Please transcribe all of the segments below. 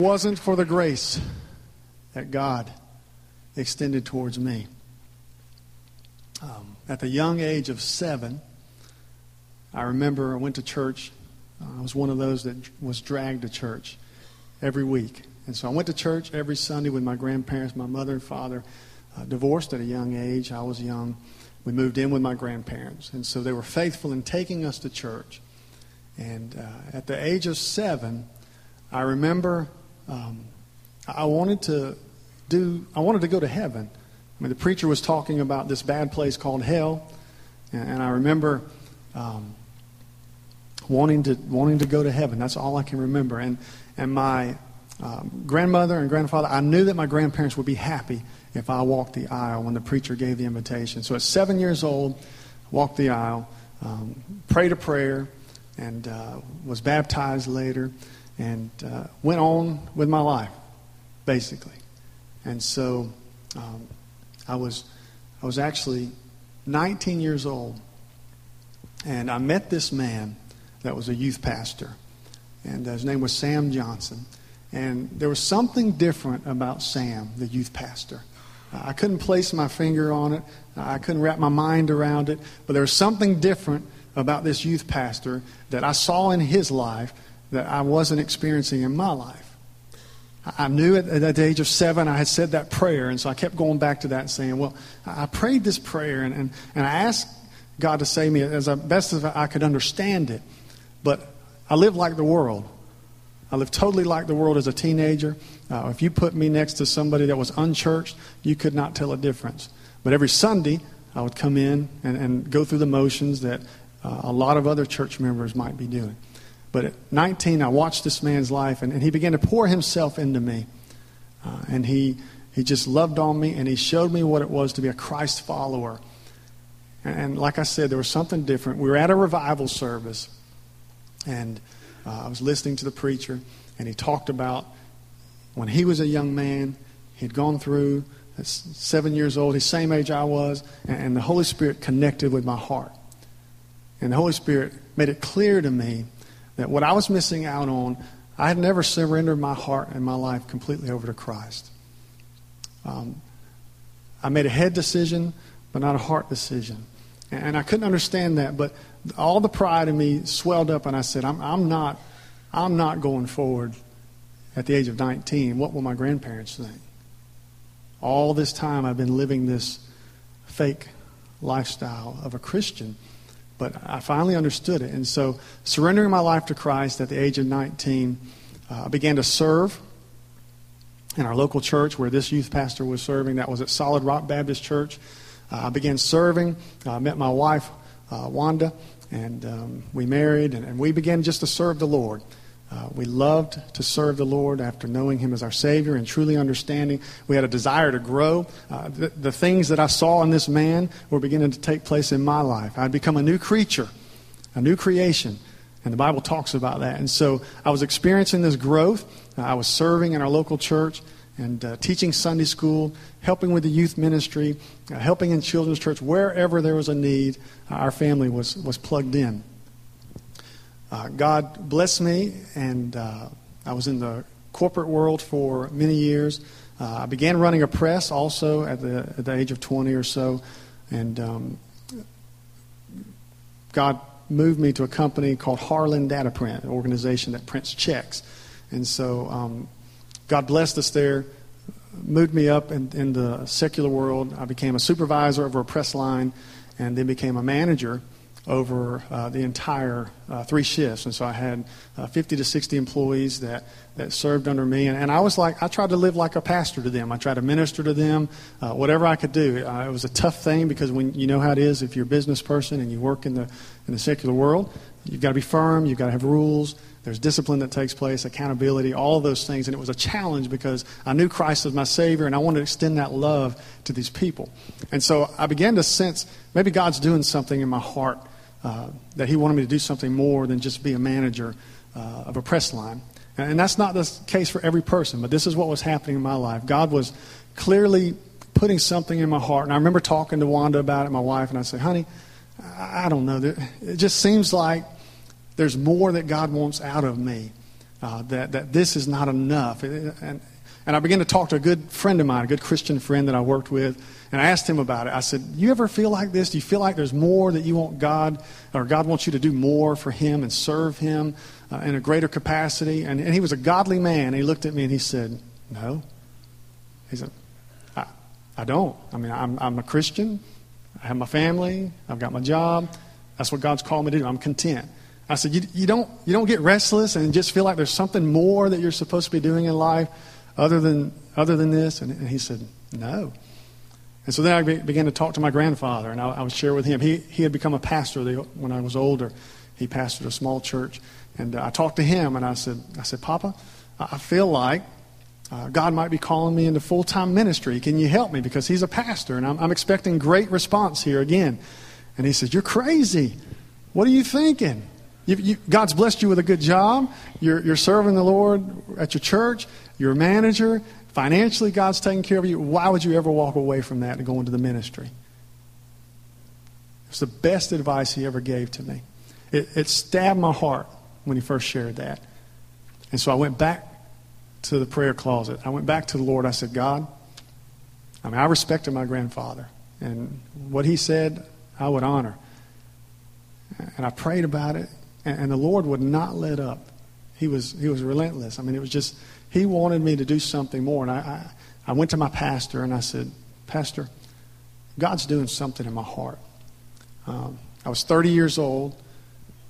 it wasn't for the grace that God extended towards me. Um, at the young age of seven, I remember I went to church. I was one of those that was dragged to church every week. And so I went to church every Sunday with my grandparents, my mother and father, uh, divorced at a young age. I was young. We moved in with my grandparents. And so they were faithful in taking us to church. And uh, at the age of seven, I remember um, I wanted to do, I wanted to go to heaven. I mean, the preacher was talking about this bad place called hell. And, and I remember um, wanting, to, wanting to go to heaven. That's all I can remember. And, and my um, grandmother and grandfather, I knew that my grandparents would be happy if I walked the aisle when the preacher gave the invitation. So at seven years old, walked the aisle, um, prayed a prayer, and uh, was baptized later, and uh, went on with my life, basically. And so um, I was I was actually 19 years old, and I met this man that was a youth pastor, and his name was Sam Johnson. And there was something different about Sam, the youth pastor. I couldn't place my finger on it. I couldn't wrap my mind around it. But there was something different about this youth pastor that I saw in his life that I wasn't experiencing in my life. I knew at, the age of seven I had said that prayer, and so I kept going back to that and saying, Well, I prayed this prayer, and, and, and I asked God to save me as best as I could understand it. But I lived like the world. I lived totally like the world as a teenager. Uh, if you put me next to somebody that was unchurched, you could not tell a difference. But every Sunday, I would come in and, and go through the motions that uh, a lot of other church members might be doing. But at 19, I watched this man's life, and, and he began to pour himself into me. Uh, and he, he just loved on me, and he showed me what it was to be a Christ follower. And, and like I said, there was something different. We were at a revival service, and uh, I was listening to the preacher, and he talked about when he was a young man, he'd gone through seven years old, his same age I was, and, and the Holy Spirit connected with my heart. And the Holy Spirit made it clear to me that what I was missing out on, I had never surrendered my heart and my life completely over to Christ. Um, I made a head decision, but not a heart decision. And I couldn't understand that, but all the pride in me swelled up, and I said, I'm, I'm, not, I'm not going forward at the age of 19. What will my grandparents think? All this time I've been living this fake lifestyle of a Christian, but I finally understood it. And so, surrendering my life to Christ at the age of 19, uh, I began to serve in our local church where this youth pastor was serving. That was at Solid Rock Baptist Church. Uh, I began serving. I uh, met my wife, uh, Wanda, and um, we married, and, and, we began just to serve the Lord. Uh, we loved to serve the Lord after knowing Him as our Savior and truly understanding. We had a desire to grow. Uh, the, the, things that I saw in this man were beginning to take place in my life. I'd become a new creature, a new creation. And the Bible talks about that. And so I was experiencing this growth. Uh, I was serving in our local church and uh, teaching Sunday school, helping with the youth ministry, uh, helping in children's church, wherever there was a need, uh, our family was, was plugged in. Uh, God blessed me, and uh, I was in the corporate world for many years. Uh, I began running a press also at the, at the age of 20 or so, and um, God moved me to a company called Harland Data Print, an organization that prints checks. And so um, God blessed us there, moved me up in, in the secular world. I became a supervisor over a press line and then became a manager over uh, the entire uh, three shifts. And so I had uh, 50 to 60 employees that, that served under me. And, and I was like, I tried to live like a pastor to them. I tried to minister to them, uh, whatever I could do. Uh, it was a tough thing because when you know how it is, if you're a business person and you work in the, in the secular world, you've got to be firm, you've got to have rules. There's discipline that takes place, accountability, all those things. And it was a challenge because I knew Christ as my Savior and I wanted to extend that love to these people. And so I began to sense maybe God's doing something in my heart uh, that He wanted me to do something more than just be a manager uh, of a press line. And that's not the case for every person, but this is what was happening in my life. God was clearly putting something in my heart. And I remember talking to Wanda about it, my wife, and I said, honey, I don't know. It just seems like there's more that God wants out of me. uh, that, that this is not enough. And, and I began to talk to a good friend of mine, a good Christian friend that I worked with, and I asked him about it. I said, You ever feel like this? Do you feel like there's more that you want God, or God wants you to do more for Him and serve Him uh, in a greater capacity? And, and he was a godly man. He looked at me and he said, No. He said, I, I don't. I mean, I'm, I'm a Christian. I have my family. I've got my job. That's what God's called me to do. I'm content. I said, you, you, don't, you don't get restless and just feel like there's something more that you're supposed to be doing in life other than, other than this? And, and he said, No. And so then I be, began to talk to my grandfather, and I, I would share with him. He, he had become a pastor the, when I was older. He pastored a small church. And uh, I talked to him, and I said, I said Papa, I feel like uh, God might be calling me into full time ministry. Can you help me? Because he's a pastor, and I'm, I'm expecting great response here again. And he said, You're crazy. What are you thinking? You, you, God's blessed you with a good job. You're, you're serving the Lord at your church. You're manager. Financially, God's taking care of you. Why would you ever walk away from that and go into the ministry? It's the best advice he ever gave to me. It, it stabbed my heart when he first shared that. And so I went back to the prayer closet. I went back to the Lord. I said, God, I mean, I respected my grandfather. And what he said, I would honor. And I prayed about it, and the Lord would not let up. He was, he was relentless. I mean, it was just, he wanted me to do something more. And I, I, I went to my pastor and I said, Pastor, God's doing something in my heart. Um, I was 30 years old.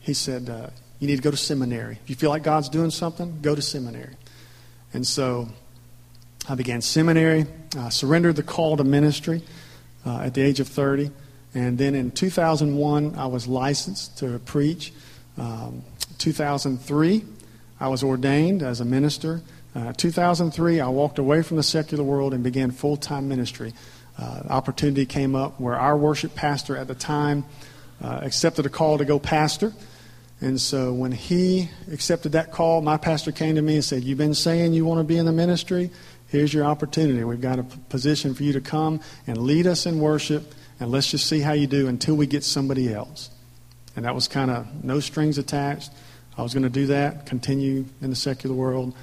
He said, uh, You need to go to seminary. If you feel like God's doing something, go to seminary. And so I began seminary, I surrendered the call to ministry uh, at the age of 30. And then in 2001, I was licensed to preach. Um, 2003, I was ordained as a minister. Uh, 2003, I walked away from the secular world and began full time ministry. Uh, opportunity came up where our worship pastor at the time uh, accepted a call to go pastor. And so when he accepted that call, my pastor came to me and said, You've been saying you want to be in the ministry? Here's your opportunity. We've got a position for you to come and lead us in worship and let's just see how you do until we get somebody else. And that was kind of no strings attached. I was going to do that, continue in the secular world.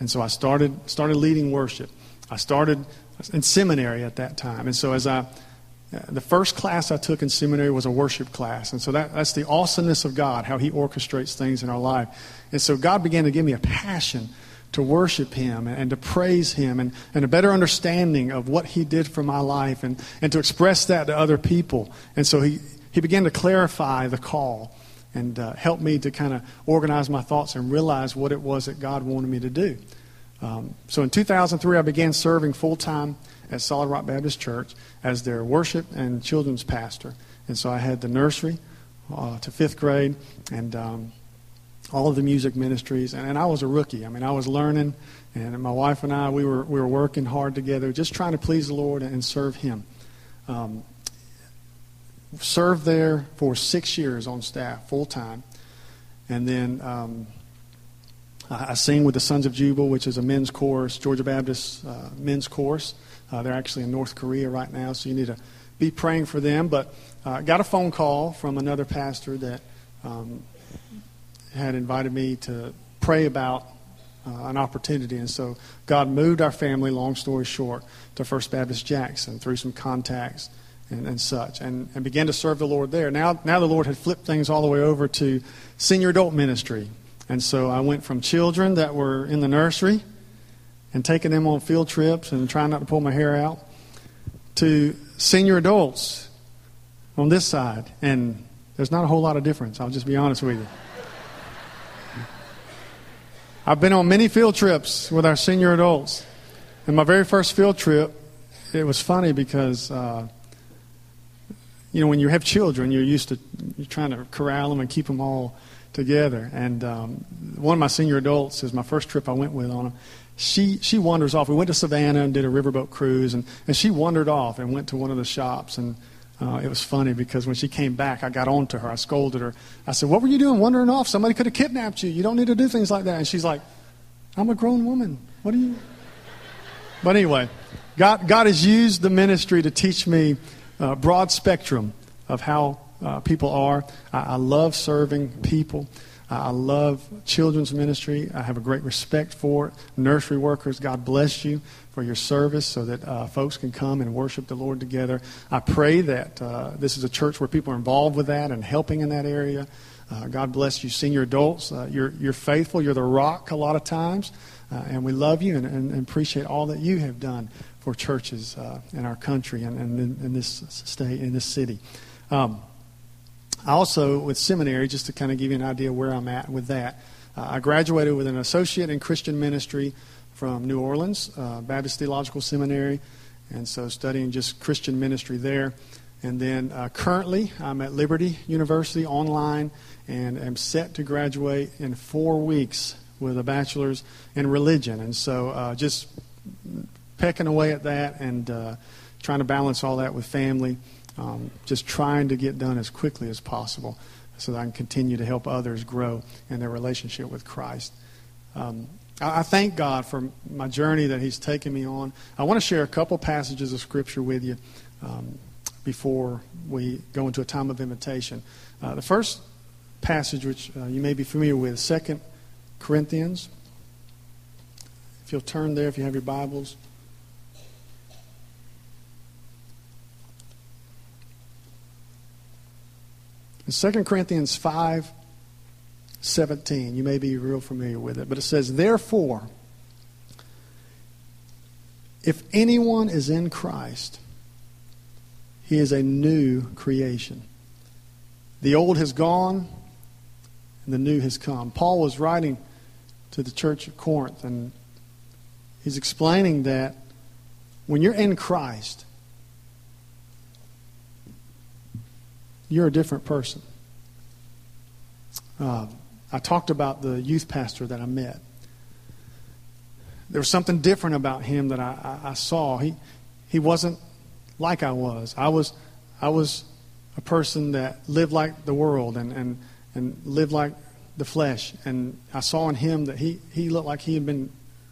And so I started, started leading worship. I started in seminary at that time. And so as I, uh, the first class I took in seminary was a worship class. And so that, that's the awesomeness of God, how He orchestrates things in our life. And so God began to give me a passion to worship Him and, to praise Him and, and a better understanding of what He did for my life and, and to express that to other people. And so He, he began to clarify the call and uh, help me to kind of organize my thoughts and realize what it was that God wanted me to do. Um, so in 2003, I began serving full time at Solid Rock Baptist Church as their worship and children's pastor. And so I had the nursery uh, to fifth grade and um, all of the music ministries, and, and, I was a rookie. I mean, I was learning, and my wife and I, we were, we were working hard together, just trying to please the Lord and serve Him. Um, served there for six years on staff, full time. And then um, I, I sing with the Sons of Jubal, which is a men's chorus, Georgia Baptist uh, men's chorus. Uh, they're actually in North Korea right now, so you need to be praying for them. But I uh, got a phone call from another pastor that um, had invited me to pray about uh, an opportunity. And so God moved our family, long story short, to First Baptist Jackson through some contacts and, and such, and, and began to serve the Lord there. Now, now the Lord had flipped things all the way over to senior adult ministry. And so I went from children that were in the nursery and taking them on field trips and trying not to pull my hair out to senior adults on this side. And there's not a whole lot of difference, I'll just be honest with you. I've been on many field trips with our senior adults. And my very first field trip, it was funny because, uh, you know, when you have children, you're used to you're trying to corral them and keep them all together. And um, one of my senior adults is my first trip I went with on them. She, she wanders off. We went to Savannah and did a riverboat cruise, and, and she wandered off and went to one of the shops. And uh, it was funny because when she came back, I got on to her. I scolded her. I said, What were you doing wandering off? Somebody could have kidnapped you. You don't need to do things like that. And she's like, I'm a grown woman. What are you? But anyway, God, God has used the ministry to teach me a broad spectrum of how uh, people are. I, I, love serving people. I love children's ministry. I have a great respect for it. Nursery workers, God bless you for your service so that uh, folks can come and worship the Lord together. I pray that uh, this is a church where people are involved with that and helping in that area. Uh, God bless you, senior adults. Uh, you're, you're faithful. You're the rock a lot of times. Uh, and we love you and, and, appreciate all that you have done for churches uh, in our country and, and in, in, this state, in this city. Um, also, with seminary, just to kind of give you an idea where I'm at with that, uh, I graduated with an associate in Christian ministry from New Orleans uh, Baptist Theological Seminary, and so studying just Christian ministry there. And then uh, currently, I'm at Liberty University online and am set to graduate in four weeks with a bachelor's in religion. And so uh, just pecking away at that and uh, trying to balance all that with family, um, just trying to get done as quickly as possible so that I can continue to help others grow in their relationship with Christ. Um, I, thank God for my journey that He's taken me on. I want to share a couple passages of Scripture with you. Um, before we go into a time of invitation. Uh, the first passage, which uh, you may be familiar with, Second Corinthians. If you'll turn there, if you have your Bibles. In 2 Corinthians 5 17, you may be real familiar with it, but it says, Therefore, if anyone is in Christ, he is a new creation. The old has gone, and the new has come. Paul was writing to the church of Corinth, and he's explaining that when you're in Christ, you're a different person. Uh, I talked about the youth pastor that I met. There was something different about him that I, I, I saw. He, he wasn't like I was. I was, I was a person that lived like the world and, and, and lived like the flesh. And I saw in him that he, he looked like he had been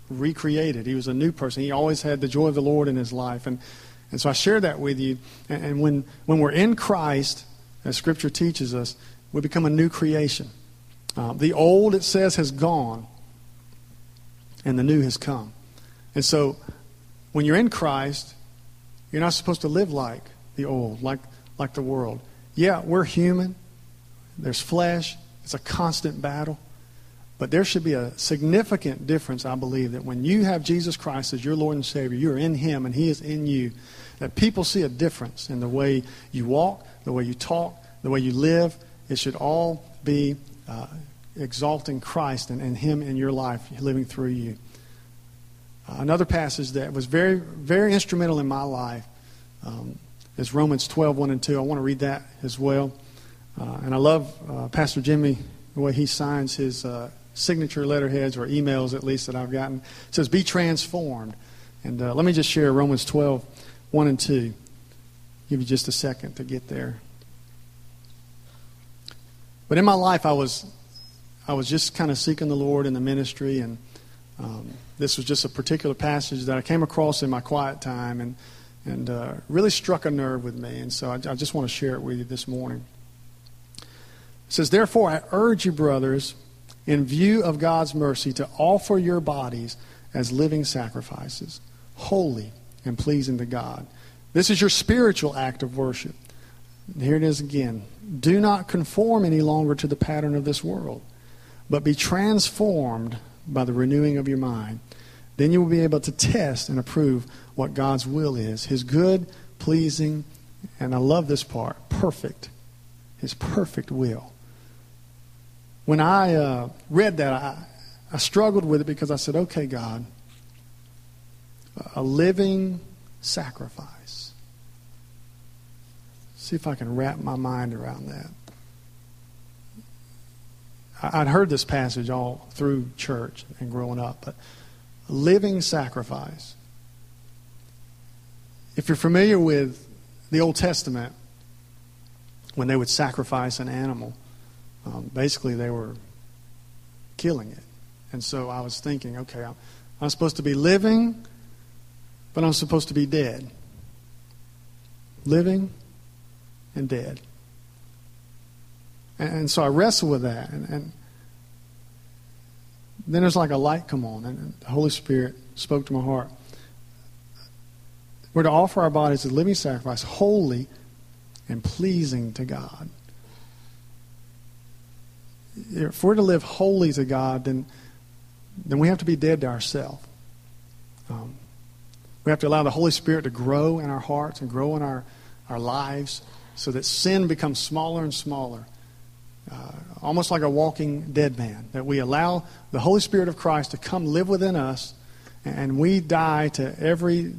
recreated. He was a new person. He always had the joy of the Lord in his life. And, and so I share that with you. And, and when, when we're in Christ, as Scripture teaches us, we become a new creation. Uh, the old, it says, has gone, and the new has come. And so when you're in Christ, you're not supposed to live like the old, like, like the world. Yeah, we're human. There's flesh. It's a constant battle. But there should be a significant difference, I believe, that when you have Jesus Christ as your Lord and Savior, you're in Him and He is in you, that people see a difference in the way you walk, the way you talk, the way you live. It should all be uh, exalting Christ and, and Him in your life, living through you. Uh, another passage that was very, very instrumental in my life um, is Romans 12, 1 and 2. I want to read that as well. Uh, and I love uh, Pastor Jimmy, the way he signs his uh, signature letterheads or emails, at least, that I've gotten. It says, Be transformed. And uh, let me just share Romans 12, 1 and 2. Give you just a second to get there. But in my life, I was, I was just kind of seeking the Lord in the ministry and um, this was just a particular passage that I came across in my quiet time and, and uh, really struck a nerve with me. And so I, I just want to share it with you this morning. Says, Therefore, I urge you, brothers, in view of God's mercy, to offer your bodies as living sacrifices, holy and pleasing to God. This is your spiritual act of worship. Here it is again. Do not conform any longer to the pattern of this world, but be transformed by the renewing of your mind. Then you will be able to test and approve what God's will is His good, pleasing, and I love this part perfect. His perfect will. When I uh, read that, I, I struggled with it because I said, okay, God, a living sacrifice. See if I can wrap my mind around that. I'd heard this passage all through church and growing up, but living sacrifice. If you're familiar with the Old Testament, when they would sacrifice an animal, um, basically they were killing it. And so I was thinking, okay, I'm, I'm supposed to be living, but I'm supposed to be dead. Living and dead. And, and so I wrestle with that. And, and then there's like a light come on, and the Holy Spirit spoke to my heart. We're to offer our bodies as a living sacrifice, holy and pleasing to God. If we're to live holy to God, then, then we have to be dead to ourselves. Um, we have to allow the Holy Spirit to grow in our hearts and grow in our, our lives so that sin becomes smaller and smaller. Uh, almost like a walking dead man. That we allow the Holy Spirit of Christ to come live within us and we die to every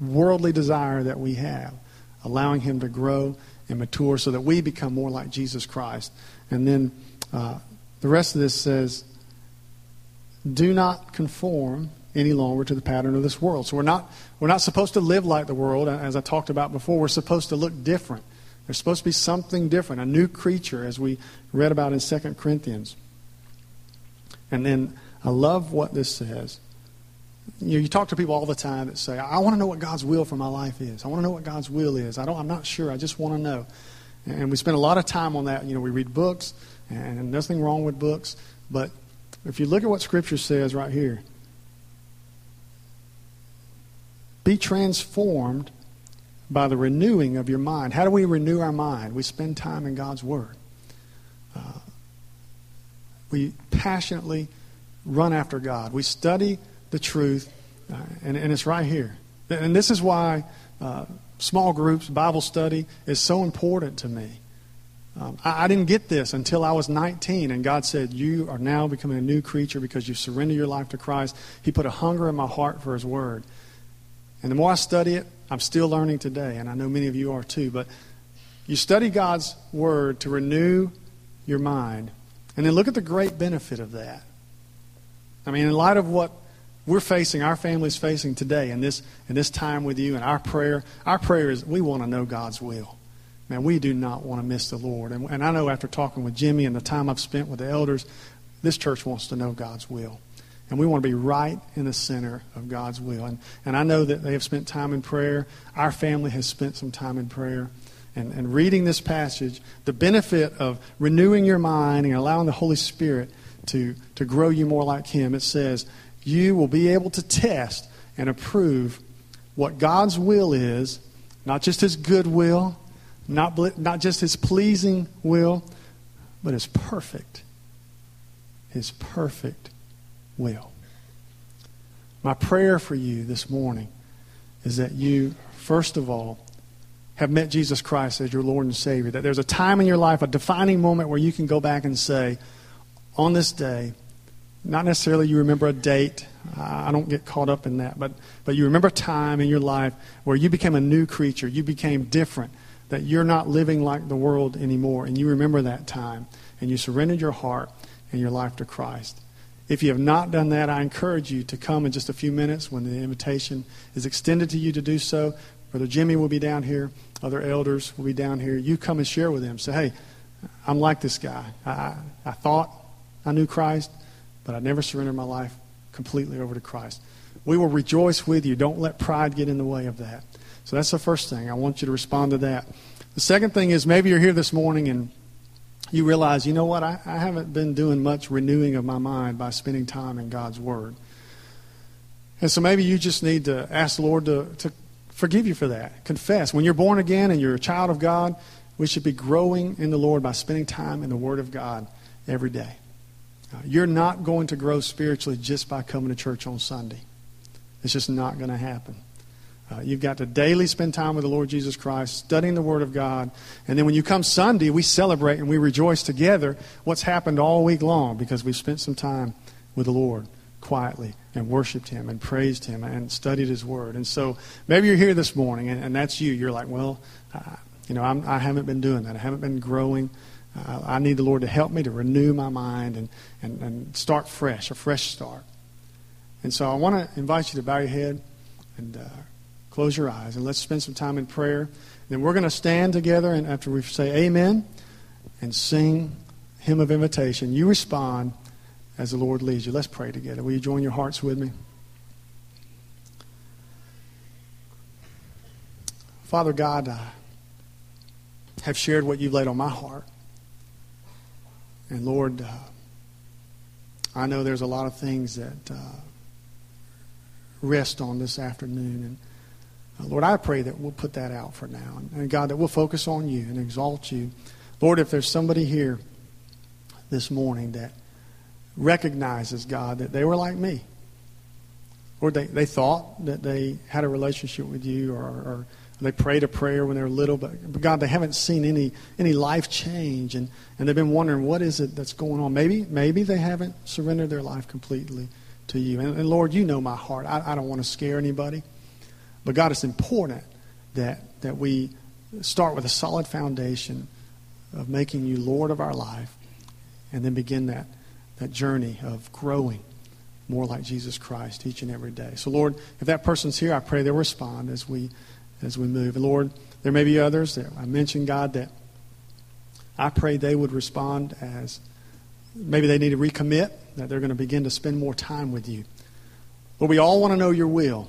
worldly desire that we have, allowing Him to grow and mature so that we become more like Jesus Christ. And then uh, the rest of this says, do not conform any longer to the pattern of this world. So we're not, we're not supposed to live like the world, as I talked about before. We're supposed to look different. There's supposed to be something different, a new creature, as we read about in 2 Corinthians. And then I love what this says. You, know, you talk to people all the time that say, I want to know what God's will for my life is. I want to know what God's will is. I don't, I'm not sure. I just want to know. And we spend a lot of time on that. You know, we read books, and nothing wrong with books. But if you look at what Scripture says right here, be transformed by the renewing of your mind. How do we renew our mind? We spend time in God's Word. Uh, we passionately run after God. We study the truth, uh, and, and it's right here. And this is why uh, small groups, Bible study is so important to me. Um, I, I, didn't get this until I was 19, and God said, You are now becoming a new creature because you surrender your life to Christ. He put a hunger in my heart for His Word. And the more I study it, I'm still learning today, and I know many of you are too. But you study God's Word to renew your mind, and then look at the great benefit of that. I mean, in light of what we're facing, our family's facing today in this, in this time with you and our prayer. Our prayer is we want to know God's will. Man, we do not want to miss the Lord. And, and I know after talking with Jimmy and the time I've spent with the elders, this church wants to know God's will. And we want to be right in the center of God's will. And, and I know that they have spent time in prayer. Our family has spent some time in prayer. And, and reading this passage, the benefit of renewing your mind and allowing the Holy Spirit to, to grow you more like Him, it says, you will be able to test and approve what God's will is, not just His good will, not, not just His pleasing will, but His perfect, His perfect will. My prayer for you this morning is that you, first of all, have met Jesus Christ as your Lord and Savior. That there's a time in your life, a defining moment where you can go back and say, on this day, not necessarily you remember a date. Uh, I don't get caught up in that. But, but you remember a time in your life where you became a new creature. You became different. That you're not living like the world anymore. And you remember that time. And you surrendered your heart and your life to Christ. If you have not done that, I encourage you to come in just a few minutes when the invitation is extended to you to do so. Brother Jimmy will be down here. Other elders will be down here. You come and share with them. Say, hey, I'm like this guy. I, I thought I knew Christ but I never surrendered my life completely over to Christ. We will rejoice with you. Don't let pride get in the way of that. So that's the first thing. I want you to respond to that. The second thing is maybe you're here this morning and you realize, you know what, I, I haven't been doing much renewing of my mind by spending time in God's Word. And so maybe you just need to ask the Lord to, to forgive you for that. Confess. When you're born again and you're a child of God, we should be growing in the Lord by spending time in the Word of God every day. You're not going to grow spiritually just by coming to church on Sunday. It's just not going to happen. Uh, you've got to daily spend time with the Lord Jesus Christ, studying the Word of God. And then when you come Sunday, we celebrate and we rejoice together what's happened all week long because we've spent some time with the Lord quietly and worshiped Him and praised Him and studied His Word. And so maybe you're here this morning and, and that's you. You're like, well, uh, you know, I'm, I haven't been doing that. I haven't been growing. Uh, I need the Lord to help me to renew my mind and, and, and start fresh, a fresh start. And so I want to invite you to bow your head and uh, close your eyes and let's spend some time in prayer. And then we're going to stand together and after we say amen and sing hymn of invitation, you respond as the Lord leads you. Let's pray together. Will you join your hearts with me? Father God, I have shared what you've laid on my heart. And Lord, uh, I know there's a lot of things that uh, rest on this afternoon. And uh, Lord, I pray that we'll put that out for now. And, and God, that we'll focus on you and exalt you. Lord, if there's somebody here this morning that recognizes, God, that they were like me, or they, they thought that they had a relationship with you, or, or they prayed a prayer when they were little, but, but God, they haven't seen any, any life change, and, and they've been wondering, what is it that's going on? Maybe, maybe they haven't surrendered their life completely to you. And, and Lord, you know my heart. I, I don't want to scare anybody. But God, it's important that, that we start with a solid foundation of making you Lord of our life and then begin that, that journey of growing more like Jesus Christ each and every day. So, Lord, if that person's here, I pray they'll respond as we as we move. Lord, there may be others that I mentioned, God, that I pray they would respond as maybe they need to recommit, that they're going to begin to spend more time with you. But we all want to know your will.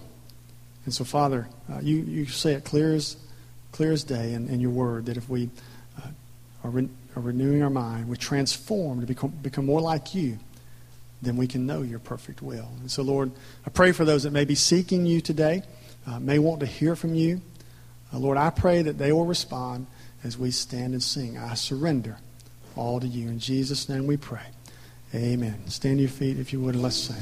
And so, Father, uh, you, you say it clear as, clear as day in, in your word that if we uh, are, re- are renewing our mind, we transform to become, become more like you, then we can know your perfect will. And so, Lord, I pray for those that may be seeking you today uh, may want to hear from you. Uh, Lord, I pray that they will respond as we stand and sing. I surrender all to you. In Jesus' name we pray. Amen. Stand to your feet if you would and let's sing.